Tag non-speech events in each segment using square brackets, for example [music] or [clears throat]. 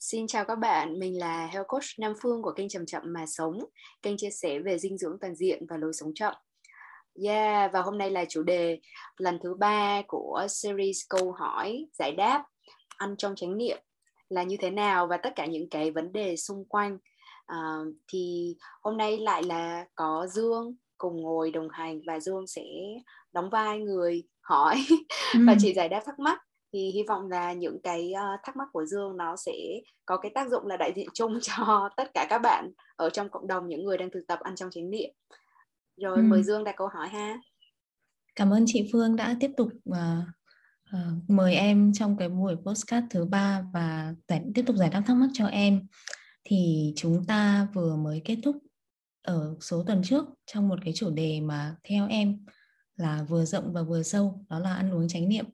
Xin chào các bạn, mình là Health Coach Nam Phương của kênh Chậm Chậm Mà Sống, kênh chia sẻ về dinh dưỡng toàn diện và lối sống chậm. Yeah, và hôm nay là chủ đề lần thứ ba của series câu hỏi giải đáp ăn trong chánh niệm là như thế nào và tất cả những cái vấn đề xung quanh. À, thì hôm nay lại là có Dương cùng ngồi đồng hành và Dương sẽ đóng vai người hỏi [laughs] ừ. và chỉ giải đáp thắc mắc thì hy vọng là những cái uh, thắc mắc của Dương nó sẽ có cái tác dụng là đại diện chung cho [laughs] tất cả các bạn ở trong cộng đồng những người đang thực tập ăn trong chánh niệm. Rồi ừ. mời Dương đặt câu hỏi ha. Cảm ơn chị Phương đã tiếp tục uh, uh, mời em trong cái buổi postcard thứ ba và giải, tiếp tục giải đáp thắc mắc cho em. Thì chúng ta vừa mới kết thúc ở số tuần trước trong một cái chủ đề mà theo em là vừa rộng và vừa sâu đó là ăn uống chánh niệm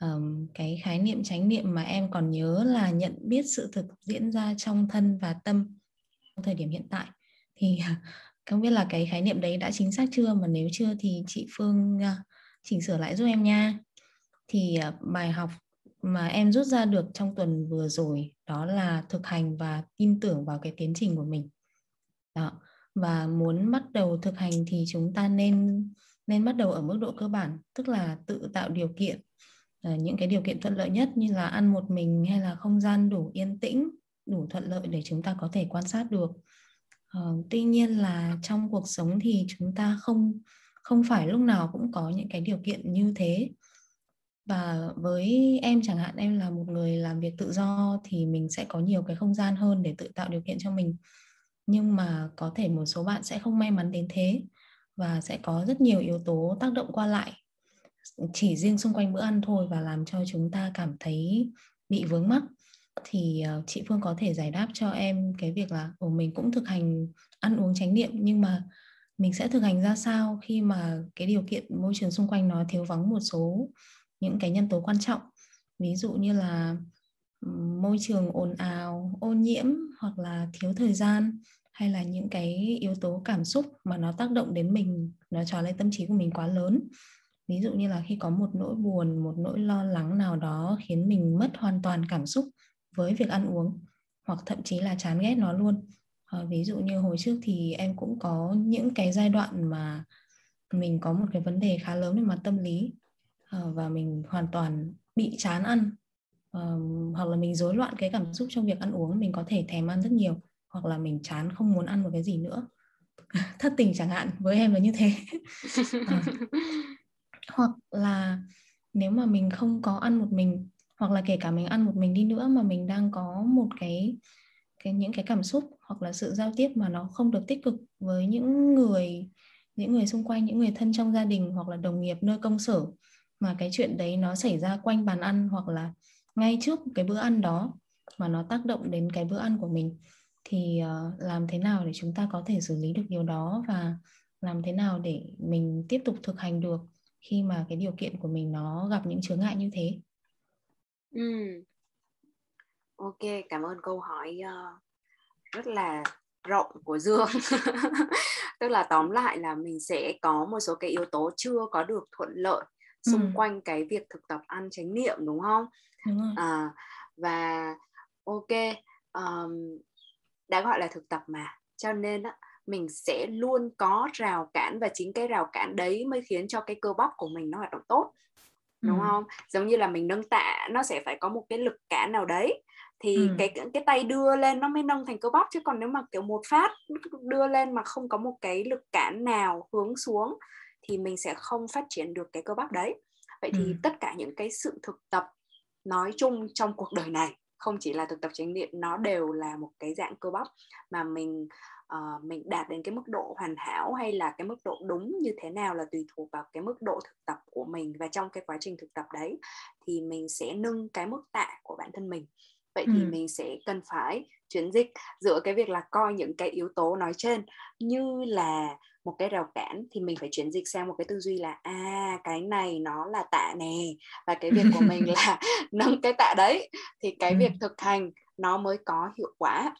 um, cái khái niệm chánh niệm mà em còn nhớ là nhận biết sự thực diễn ra trong thân và tâm trong thời điểm hiện tại. Thì [laughs] không biết là cái khái niệm đấy đã chính xác chưa? Mà nếu chưa thì chị Phương uh, chỉnh sửa lại giúp em nha. Thì uh, bài học mà em rút ra được trong tuần vừa rồi đó là thực hành và tin tưởng vào cái tiến trình của mình. Đó và muốn bắt đầu thực hành thì chúng ta nên nên bắt đầu ở mức độ cơ bản tức là tự tạo điều kiện Ờ, những cái điều kiện thuận lợi nhất như là ăn một mình hay là không gian đủ yên tĩnh đủ thuận lợi để chúng ta có thể quan sát được. Uh, tuy nhiên là trong cuộc sống thì chúng ta không không phải lúc nào cũng có những cái điều kiện như thế. Và với em chẳng hạn em là một người làm việc tự do thì mình sẽ có nhiều cái không gian hơn để tự tạo điều kiện cho mình. Nhưng mà có thể một số bạn sẽ không may mắn đến thế và sẽ có rất nhiều yếu tố tác động qua lại chỉ riêng xung quanh bữa ăn thôi và làm cho chúng ta cảm thấy bị vướng mắc. Thì ờ, chị Phương có thể giải đáp cho em cái việc là của mình cũng thực hành ăn uống chánh niệm, nhưng mà mình sẽ thực hành ra sao khi mà cái điều kiện môi trường xung quanh nó thiếu vắng một số những cái nhân tố quan trọng? Ví dụ như là môi trường ồn ào, ô nhiễm hoặc là thiếu thời gian hay là những cái yếu tố cảm xúc mà nó tác động đến mình, nó trò lên tâm trí của mình quá lớn ví dụ như là khi có một nỗi buồn một nỗi lo lắng nào đó khiến mình mất hoàn toàn cảm xúc với việc ăn uống hoặc thậm chí là chán ghét nó luôn. À, ví dụ như hồi trước thì em cũng có những cái giai đoạn mà mình có một cái vấn đề khá lớn về mặt tâm lý à, và mình hoàn toàn bị chán ăn à, hoặc là mình rối loạn cái cảm xúc trong việc ăn uống mình có thể thèm ăn rất nhiều hoặc là mình chán không muốn ăn một cái gì nữa. [laughs] Thất tình chẳng hạn với em là như thế. À, [laughs] hoặc là nếu mà mình không có ăn một mình hoặc là kể cả mình ăn một mình đi nữa mà mình đang có một cái cái những cái cảm xúc hoặc là sự giao tiếp mà nó không được tích cực với những người những người xung quanh những người thân trong gia đình hoặc là đồng nghiệp nơi công sở mà cái chuyện đấy nó xảy ra quanh bàn ăn hoặc là ngay trước cái bữa ăn đó mà nó tác động đến cái bữa ăn của mình thì uh, làm thế nào để chúng ta có thể xử lý được điều đó và làm thế nào để mình tiếp tục thực hành được? Khi mà cái điều kiện của mình nó gặp những chướng ngại như thế ừ. ok cảm ơn câu hỏi uh, rất là rộng của dương [laughs] tức là tóm lại là mình sẽ có một số cái yếu tố chưa có được thuận lợi xung ừ. quanh cái việc thực tập ăn chánh niệm đúng không đúng rồi. À, và ok um, đã gọi là thực tập mà cho nên á, mình sẽ luôn có rào cản và chính cái rào cản đấy mới khiến cho cái cơ bắp của mình nó hoạt động tốt đúng ừ. không giống như là mình nâng tạ nó sẽ phải có một cái lực cản nào đấy thì ừ. cái cái tay đưa lên nó mới nâng thành cơ bắp chứ còn nếu mà kiểu một phát đưa lên mà không có một cái lực cản nào hướng xuống thì mình sẽ không phát triển được cái cơ bắp đấy vậy thì ừ. tất cả những cái sự thực tập nói chung trong cuộc đời này không chỉ là thực tập chánh niệm nó đều là một cái dạng cơ bắp mà mình uh, mình đạt đến cái mức độ hoàn hảo hay là cái mức độ đúng như thế nào là tùy thuộc vào cái mức độ thực tập của mình và trong cái quá trình thực tập đấy thì mình sẽ nâng cái mức tạ của bản thân mình. Vậy thì ừ. mình sẽ cần phải chuyển dịch giữa cái việc là coi những cái yếu tố nói trên như là một cái rào cản thì mình phải chuyển dịch sang một cái tư duy là à cái này nó là tạ nè và cái việc của mình [laughs] là [laughs] nâng cái tạ đấy thì cái việc thực hành nó mới có hiệu quả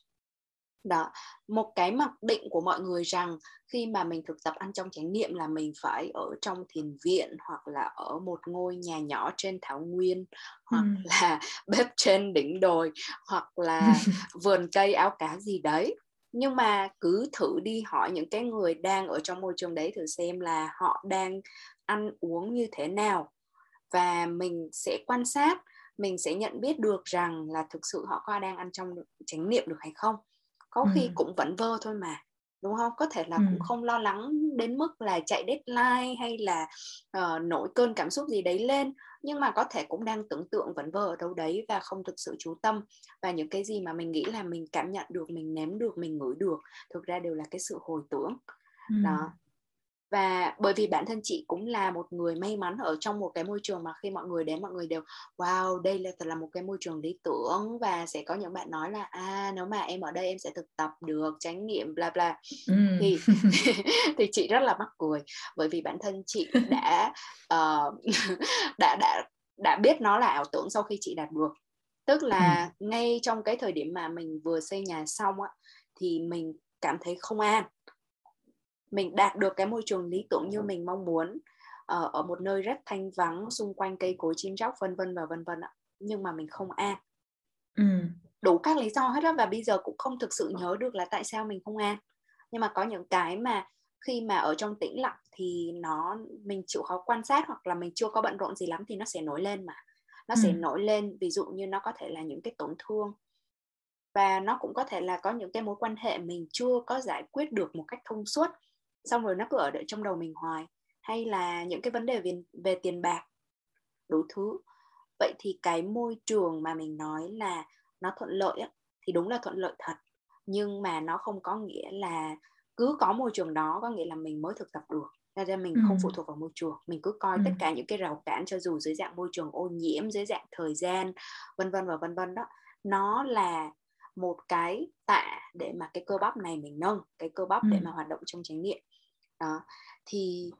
đó một cái mặc định của mọi người rằng khi mà mình thực tập ăn trong chánh niệm là mình phải ở trong thiền viện hoặc là ở một ngôi nhà nhỏ trên thảo nguyên hoặc ừ. là [laughs] bếp trên đỉnh đồi hoặc là [laughs] vườn cây áo cá gì đấy. Nhưng mà cứ thử đi hỏi những cái người đang ở trong môi trường đấy thử xem là họ đang ăn uống như thế nào. Và mình sẽ quan sát mình sẽ nhận biết được rằng là thực sự họ có đang ăn trong chánh niệm được hay không có ừ. khi cũng vẫn vơ thôi mà đúng không có thể là ừ. cũng không lo lắng đến mức là chạy deadline hay là uh, nổi cơn cảm xúc gì đấy lên nhưng mà có thể cũng đang tưởng tượng vẫn vơ ở đâu đấy và không thực sự chú tâm và những cái gì mà mình nghĩ là mình cảm nhận được mình nếm được mình ngửi được thực ra đều là cái sự hồi tưởng ừ. đó và bởi vì bản thân chị cũng là một người may mắn ở trong một cái môi trường mà khi mọi người đến mọi người đều wow đây là thật là một cái môi trường lý tưởng và sẽ có những bạn nói là à nếu mà em ở đây em sẽ thực tập được trải nghiệm bla bla ừ. thì [laughs] [laughs] thì chị rất là mắc cười bởi vì bản thân chị đã uh, [laughs] đã đã đã biết nó là ảo tưởng sau khi chị đạt được tức là ừ. ngay trong cái thời điểm mà mình vừa xây nhà xong á thì mình cảm thấy không an mình đạt được cái môi trường lý tưởng như mình mong muốn uh, ở một nơi rất thanh vắng xung quanh cây cối chim chóc vân vân và vân vân ạ. Nhưng mà mình không an ừ. đủ các lý do hết á và bây giờ cũng không thực sự nhớ được là tại sao mình không an nhưng mà có những cái mà khi mà ở trong tĩnh lặng thì nó mình chịu khó quan sát hoặc là mình chưa có bận rộn gì lắm thì nó sẽ nổi lên mà. Nó ừ. sẽ nổi lên ví dụ như nó có thể là những cái tổn thương. Và nó cũng có thể là có những cái mối quan hệ mình chưa có giải quyết được một cách thông suốt xong rồi nó cứ ở đợi trong đầu mình hoài. Hay là những cái vấn đề về, về tiền bạc đủ thứ. Vậy thì cái môi trường mà mình nói là nó thuận lợi á, thì đúng là thuận lợi thật. Nhưng mà nó không có nghĩa là cứ có môi trường đó có nghĩa là mình mới thực tập được. Ra ra mình ừ. không phụ thuộc vào môi trường. Mình cứ coi ừ. tất cả những cái rào cản cho dù dưới dạng môi trường ô nhiễm dưới dạng thời gian vân vân và vân vân đó. Nó là một cái tạ để mà cái cơ bắp này mình nâng cái cơ bắp ừ. để mà hoạt động trong chánh niệm đó thì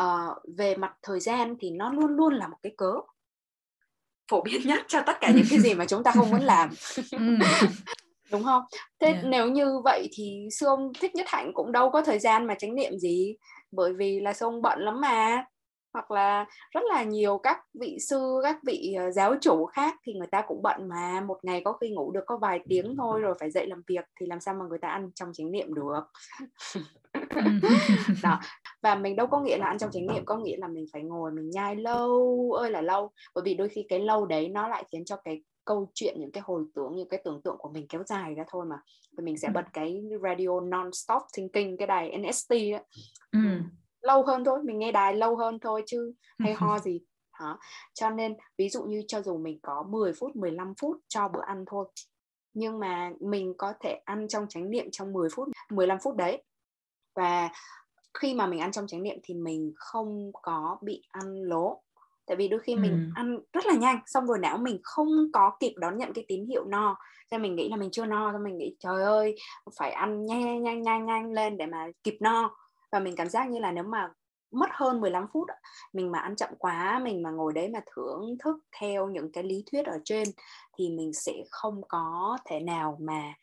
uh, về mặt thời gian thì nó luôn luôn là một cái cớ phổ [laughs] biến nhất cho tất cả những cái gì mà chúng ta không muốn làm ừ. [laughs] đúng không thế yeah. nếu như vậy thì sư ông thích nhất hạnh cũng đâu có thời gian mà chánh niệm gì bởi vì là sư ông bận lắm mà hoặc là rất là nhiều các vị sư các vị ờ, giáo chủ khác thì người ta cũng bận mà. Một ngày có khi ngủ được có vài tiếng thôi rồi phải dậy làm việc thì làm sao mà người ta ăn trong chánh niệm được? [laughs] Đó. Và mình đâu có nghĩa là ăn trong chánh niệm có nghĩa là mình phải ngồi mình nhai lâu ơi là lâu. Bởi vì đôi khi cái lâu đấy nó lại khiến cho cái câu chuyện những cái hồi tưởng những cái tưởng tượng của mình kéo dài ra thôi mà. Và mình sẽ bật cái radio non stop thinking cái đài NST đó. Ừ lâu hơn thôi mình nghe đài lâu hơn thôi chứ hay ho gì. Hả? Cho nên ví dụ như cho dù mình có 10 phút 15 phút cho bữa ăn thôi nhưng mà mình có thể ăn trong chánh niệm trong 10 phút 15 phút đấy. Và khi mà mình ăn trong chánh niệm thì mình không có bị ăn lố. Tại vì đôi khi mình ừ. ăn rất là nhanh xong rồi não mình không có kịp đón nhận cái tín hiệu no. Cho mình nghĩ là mình chưa no cho mình nghĩ trời ơi phải ăn nhanh nhanh nhanh nhanh lên để mà kịp no và mình cảm giác như là nếu mà mất hơn 15 phút mình mà ăn chậm quá mình mà ngồi đấy mà thưởng thức theo những cái lý thuyết ở trên thì mình sẽ không có thể nào mà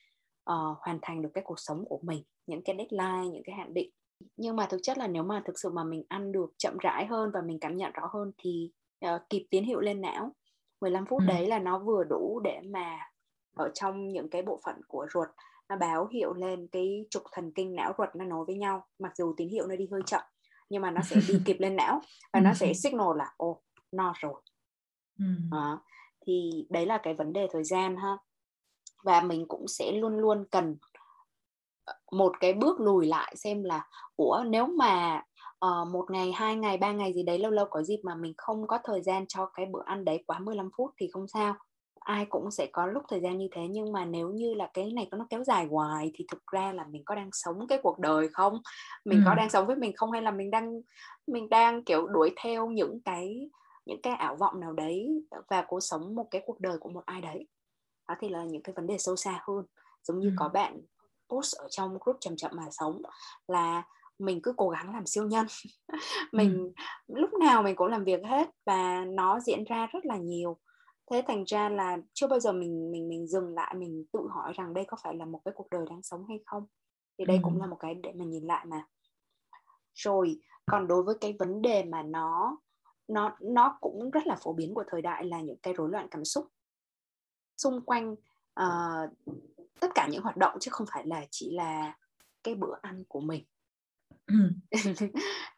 uh, hoàn thành được cái cuộc sống của mình những cái deadline những cái hạn định. Nhưng mà thực chất là nếu mà thực sự mà mình ăn được chậm rãi hơn và mình cảm nhận rõ hơn thì uh, kịp tín hiệu lên não. 15 phút ừ. đấy là nó vừa đủ để mà ở trong những cái bộ phận của ruột nó báo hiệu lên cái trục thần kinh não ruột nó nối với nhau mặc dù tín hiệu nó đi hơi chậm nhưng mà nó sẽ đi kịp lên não và nó sẽ signal là ô no rồi. À, thì đấy là cái vấn đề thời gian ha. Và mình cũng sẽ luôn luôn cần ờ, một cái bước lùi lại xem là ủa nếu mà uh, một ngày hai ngày ba ngày gì đấy lâu lâu có dịp mà mình không có thời gian cho cái bữa ăn đấy quá 15 phút thì không sao ai cũng sẽ có lúc thời gian như thế. Nhưng mà nếu như là cái này nó kéo dài hoài thì thực ra là mình có đang sống cái cuộc đời không? Mình ừ. có đang sống với mình không? Hay là mình đang mình đang kiểu đuổi theo những cái những cái ảo vọng nào đấy và cố sống một cái cuộc đời của một ai đấy? Đó thì là những cái vấn đề sâu xa hơn. Giống như ừ. có bạn post ở trong group chậm chậm mà sống là mình cứ cố gắng làm siêu nhân. [laughs] Mình ừ. lúc nào mình cũng làm việc hết và nó diễn ra rất là nhiều thế thành ra là chưa bao giờ mình mình mình dừng lại mình tự hỏi rằng đây có phải là một cái cuộc đời đáng sống hay không? Thì đây ừ. cũng là một cái để mà nhìn lại mà. Rồi còn đối với cái vấn đề mà nó nó nó cũng rất là phổ biến của thời đại là những cái rối loạn cảm xúc xung quanh uh, tất cả những hoạt động chứ không phải là chỉ là cái bữa ăn của mình. [laughs]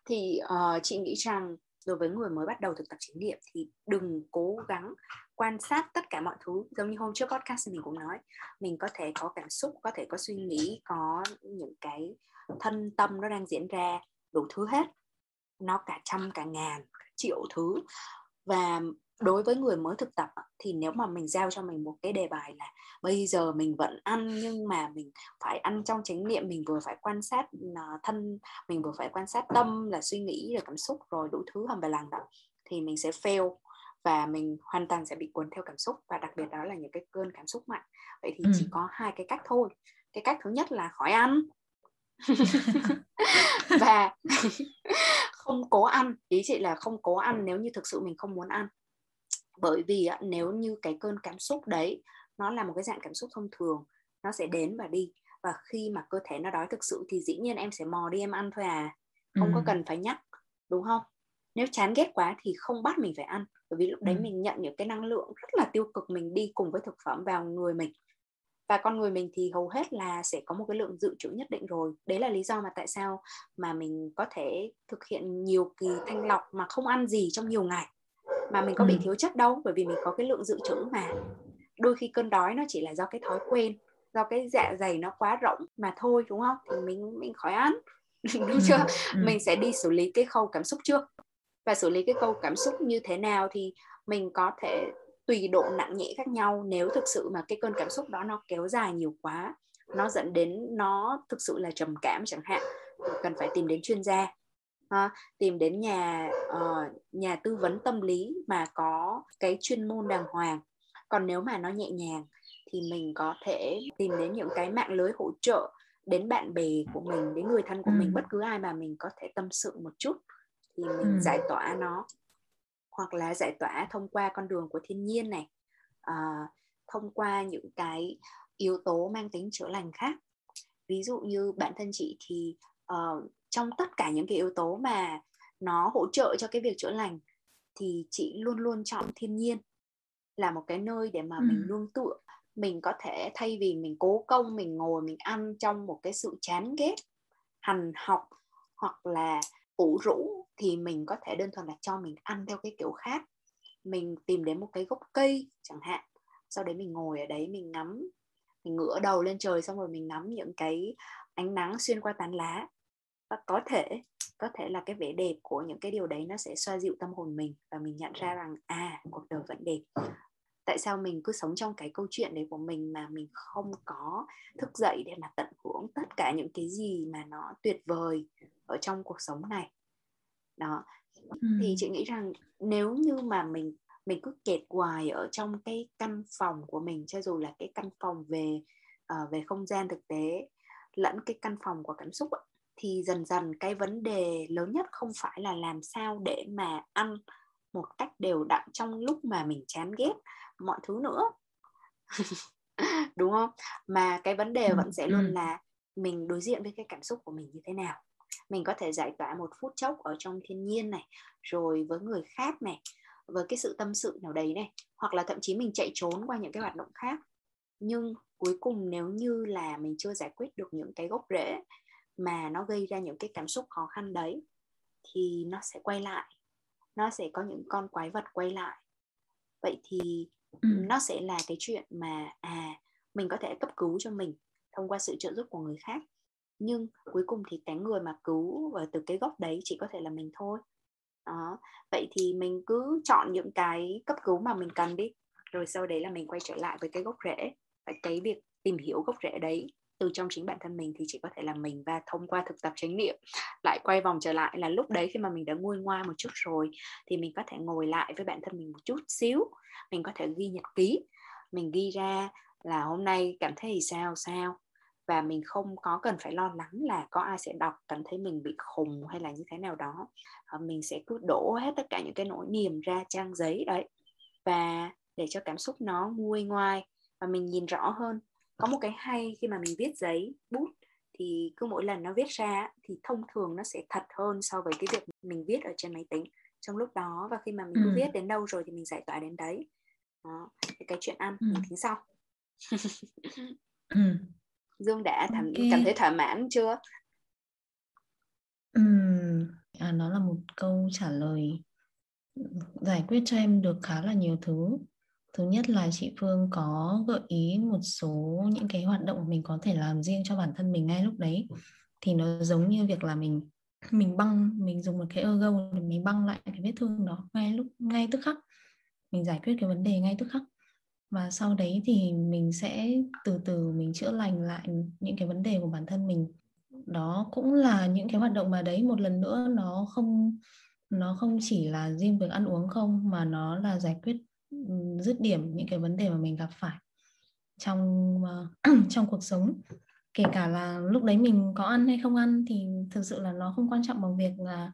Thì uh, chị nghĩ rằng đối với người mới bắt đầu thực tập chánh niệm thì đừng cố gắng quan sát tất cả mọi thứ. Giống như hôm trước podcast mình cũng nói, mình có thể có cảm xúc, có thể có suy nghĩ, có những cái thân tâm nó đang diễn ra đủ thứ hết. Nó cả trăm, cả ngàn, cả triệu thứ. Và đối với người mới thực tập thì nếu mà mình giao cho mình một cái đề bài là bây giờ mình vẫn ăn nhưng mà mình phải ăn trong chánh niệm, mình vừa phải quan sát à, thân, mình vừa phải quan sát tâm là suy nghĩ, rồi cảm xúc, rồi đủ thứ hầm về lần đó, thì mình sẽ fail và mình hoàn toàn sẽ bị cuốn theo cảm xúc và đặc biệt đó là những cái cơn cảm xúc mạnh. Vậy thì ừ. chỉ có hai cái cách thôi. Cái cách thứ nhất là khỏi ăn. [laughs] Và [laughs] không cố ăn. Ý chị là không cố ăn nếu như thực sự mình không muốn ăn. Bởi vì nếu như cái cơn cảm xúc đấy nó là một cái dạng cảm xúc thông thường nó sẽ đến và đi. Và khi mà cơ thể nó đói thực sự thì dĩ nhiên em sẽ mò đi em ăn thôi à. Không ừ. có cần phải nhắc đúng không? Nếu chán ghét quá thì không bắt mình phải ăn bởi vì lúc đấy mình nhận những cái năng lượng rất là tiêu cực mình đi cùng với thực phẩm vào người mình. Và con người mình thì hầu hết là sẽ có một cái lượng dự trữ nhất định rồi. Đấy là lý do mà tại sao mà mình có thể thực hiện nhiều kỳ thanh lọc mà không ăn gì trong nhiều ngày. Mà mình có bị thiếu chất đâu bởi vì mình có cái lượng dự trữ mà. Đôi khi cơn đói nó chỉ là do cái thói quen do cái dạ dày nó quá rỗng mà thôi đúng không? Thì mình mình khỏi ăn. [laughs] Đúng chưa? Mình sẽ đi xử lý cái khâu cảm xúc trước và xử lý cái câu cảm xúc như thế nào thì mình có thể tùy độ nặng nhẹ khác nhau. Nếu thực sự mà cái cơn cảm xúc đó nó kéo dài nhiều quá nó dẫn đến nó thực sự là trầm cảm chẳng hạn cần phải tìm đến chuyên gia à, tìm đến nhà uh, nhà tư vấn tâm lý mà có cái chuyên môn đàng hoàng. Còn nếu mà nó nhẹ nhàng thì mình có thể tìm đến những cái mạng lưới hỗ trợ đến bạn bè của mình đến người thân của ừ. mình bất cứ ai mà mình có thể tâm sự một chút thì mình ừ. giải tỏa nó hoặc là giải tỏa thông qua con đường của thiên nhiên này uh, thông qua những cái yếu tố mang tính chữa lành khác ví dụ như bản thân chị thì uh, trong tất cả những cái yếu tố mà nó hỗ trợ cho cái việc chữa lành thì chị luôn luôn chọn thiên nhiên là một cái nơi để mà ừ. mình nương tựa mình có thể thay vì mình cố công mình ngồi mình ăn trong một cái sự chán ghét hành học hoặc là ủ rũ thì mình có thể đơn thuần là cho mình ăn theo cái kiểu khác. Mình tìm đến một cái gốc cây chẳng hạn, sau đấy mình ngồi ở đấy, mình ngắm, mình ngửa đầu lên trời xong rồi mình ngắm những cái ánh nắng xuyên qua tán lá. Và có thể có thể là cái vẻ đẹp của những cái điều đấy nó sẽ xoa dịu tâm hồn mình và mình nhận ra rằng à cuộc đời vẫn đẹp. Tại sao mình cứ sống trong cái câu chuyện đấy của mình mà mình không có thức dậy để mà tận hưởng tất cả những cái gì mà nó tuyệt vời ở trong cuộc sống này? Đó. Ừ. thì chị nghĩ rằng nếu như mà mình mình cứ kẹt hoài ở trong cái căn phòng của mình cho dù là cái căn phòng về uh, về không gian thực tế lẫn cái căn phòng của cảm xúc thì dần dần cái vấn đề lớn nhất không phải là làm sao để mà ăn một cách đều đặn trong lúc mà mình chán ghét mọi thứ nữa. [laughs] Đúng không? Mà cái vấn đề vẫn sẽ luôn là mình đối diện với cái cảm xúc của mình như thế nào mình có thể giải tỏa một phút chốc ở trong thiên nhiên này rồi với người khác này với cái sự tâm sự nào đấy này hoặc là thậm chí mình chạy trốn qua những cái hoạt động khác. Nhưng cuối cùng nếu như là mình chưa giải quyết được những cái gốc rễ mà nó gây ra những cái cảm xúc khó khăn đấy thì nó sẽ quay lại nó sẽ có những con quái vật quay lại. Vậy thì ừ. nó sẽ là cái chuyện mà à mình có thể cấp cứu cho mình thông qua sự trợ giúp của người khác nhưng cuối cùng thì cái người mà cứu và từ cái gốc đấy chỉ có thể là mình thôi. Đó. Vậy thì mình cứ chọn những cái cấp cứu mà mình cần đi. Rồi sau đấy là mình quay trở lại với cái gốc rễ. Và cái việc tìm hiểu gốc rễ đấy từ trong chính bản thân mình thì chỉ có thể là mình và thông qua thực tập chánh niệm lại quay vòng trở lại là lúc đấy khi mà mình đã nguôi ngoai một chút rồi thì mình có thể ngồi lại với bản thân mình một chút xíu. Mình có thể ghi nhật ký. Mình ghi ra là hôm nay cảm thấy sao sao? Và mình không có cần phải lo lắng là có ai sẽ đọc cảm thấy mình bị khùng hay là như thế nào đó mình sẽ cứ đổ hết tất cả những cái nỗi niềm ra trang giấy đấy và để cho cảm xúc nó nguôi ngoai và mình nhìn rõ hơn có một cái hay khi mà mình viết giấy bút thì cứ mỗi lần nó viết ra thì thông thường nó sẽ thật hơn so với cái việc mình viết ở trên máy tính trong lúc đó và khi mà mình cứ ừ. viết đến đâu rồi thì mình giải tỏa đến đấy đó. cái chuyện ăn ừ. mình tính sau ừ. Dương đã thầm, okay. cảm thấy thỏa mãn chưa? Ừ. À, nó là một câu trả lời giải quyết cho em được khá là nhiều thứ thứ nhất là chị Phương có gợi ý một số những cái hoạt động mình có thể làm riêng cho bản thân mình ngay lúc đấy thì nó giống như việc là mình mình băng mình dùng một cái ergo để mình băng lại cái vết thương đó ngay lúc ngay tức khắc mình giải quyết cái vấn đề ngay tức khắc và sau đấy thì mình sẽ từ từ mình chữa lành lại những cái vấn đề của bản thân mình. Đó cũng là những cái hoạt động mà đấy, một lần nữa nó không nó không chỉ là riêng việc ăn uống không, mà nó là giải quyết dứt điểm những cái vấn đề mà mình gặp phải trong ờ, [clears throat] trong cuộc sống. Kể cả là lúc đấy mình có ăn hay không ăn thì thực sự là nó không quan trọng bằng việc là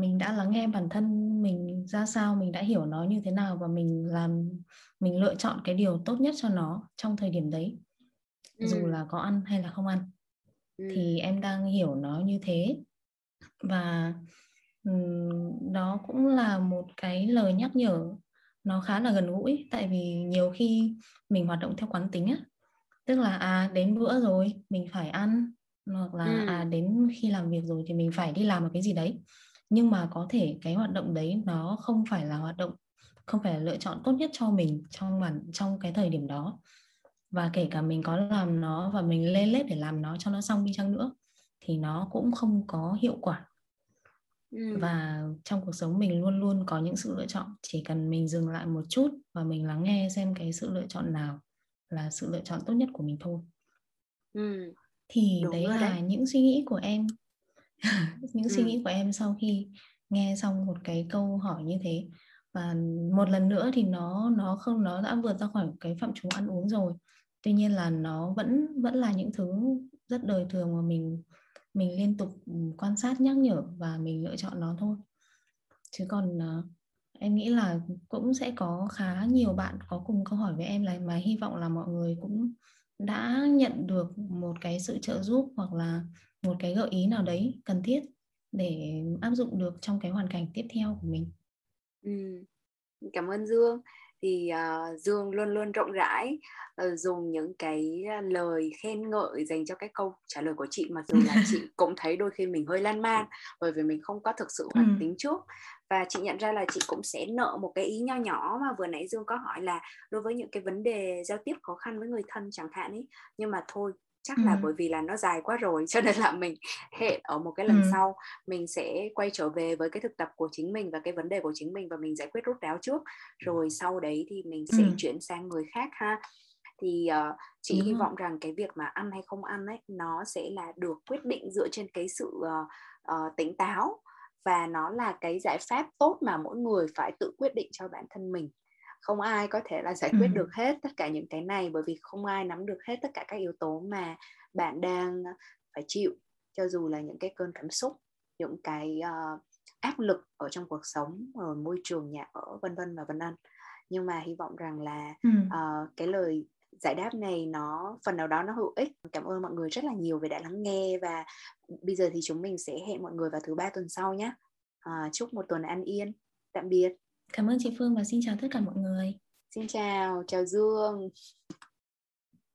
mình đã lắng nghe bản thân mình ra sao mình đã hiểu nó như thế nào và mình làm mình lựa chọn cái điều tốt nhất cho nó trong thời điểm đấy. Ừ. dù là có ăn hay là không ăn. Ừ. thì em đang hiểu nó như thế. Và đó cũng là một cái lời nhắc nhở. Nó khá là gần gũi tại vì nhiều khi mình hoạt động theo quán tính á. Tức là à đến bữa rồi mình phải ăn. Hoặc là ừ. à đến khi làm việc rồi thì mình phải đi làm một cái gì đấy nhưng mà có thể cái hoạt động đấy nó không phải là hoạt động không phải là lựa chọn tốt nhất cho mình trong bản trong cái thời điểm đó và kể cả mình có làm nó và mình lên lết để làm nó cho nó xong đi chăng nữa thì nó cũng không có hiệu quả ừ. và trong cuộc sống mình luôn luôn có những sự lựa chọn chỉ cần mình dừng lại một chút và mình lắng nghe xem cái sự lựa chọn nào là sự lựa chọn tốt nhất của mình thôi ừ. thì Đúng đấy là đấy. những suy nghĩ của em [laughs] những ừ. suy nghĩ của em sau khi nghe xong một cái câu hỏi như thế. Và một lần nữa thì nó nó không nó đã vượt ra khỏi cái phạm trù ăn uống rồi. Tuy nhiên là nó vẫn vẫn là những thứ rất đời thường mà mình mình liên tục quan sát nhắc nhở và mình lựa chọn nó thôi. Chứ còn uh, em nghĩ là cũng sẽ có khá nhiều bạn có cùng câu hỏi với em là mà hy vọng là mọi người cũng đã nhận được một cái sự trợ giúp hoặc là một cái gợi ý nào đấy cần thiết để áp dụng được trong cái hoàn cảnh tiếp theo của mình. Ừ. Cảm ơn Dương thì uh, Dương luôn luôn rộng rãi uh, dùng những cái lời khen ngợi dành cho cái câu trả lời của chị mặc dù là chị [laughs] cũng thấy đôi khi mình hơi lan man bởi vì mình không có thực sự hoạch ừ. tính trước và chị nhận ra là chị cũng sẽ nợ một cái ý nho nhỏ mà vừa nãy Dương có hỏi là đối với những cái vấn đề giao tiếp khó khăn với người thân chẳng hạn ấy nhưng mà thôi chắc ừ. là bởi vì là nó dài quá rồi cho nên là mình hẹn ở một cái lần ừ. sau mình sẽ quay trở về với cái thực tập của chính mình và cái vấn đề của chính mình và mình giải quyết rút ráo trước rồi sau đấy thì mình sẽ ừ. chuyển sang người khác ha thì uh, chị Đúng hy vọng rằng cái việc mà ăn hay không ăn ấy nó sẽ là được quyết định dựa trên cái sự uh, uh, tỉnh táo và nó là cái giải pháp tốt mà mỗi người phải tự quyết định cho bản thân mình không ai có thể là giải quyết ừ. được hết tất cả những cái này bởi vì không ai nắm được hết tất cả các yếu tố mà bạn đang phải chịu cho dù là những cái cơn cảm xúc những cái uh, áp lực ở trong cuộc sống rồi môi trường nhà ở vân vân và vân vân. Nhưng mà hy vọng rằng là ừ. uh, cái lời giải đáp này nó phần nào đó nó hữu ích. Cảm ơn mọi người rất là nhiều vì đã lắng nghe và bây giờ thì chúng mình sẽ hẹn mọi người vào thứ ba tuần sau nhé à, chúc một tuần an yên. Tạm biệt cảm ơn chị Phương và xin chào tất cả mọi người. Xin chào chào Dương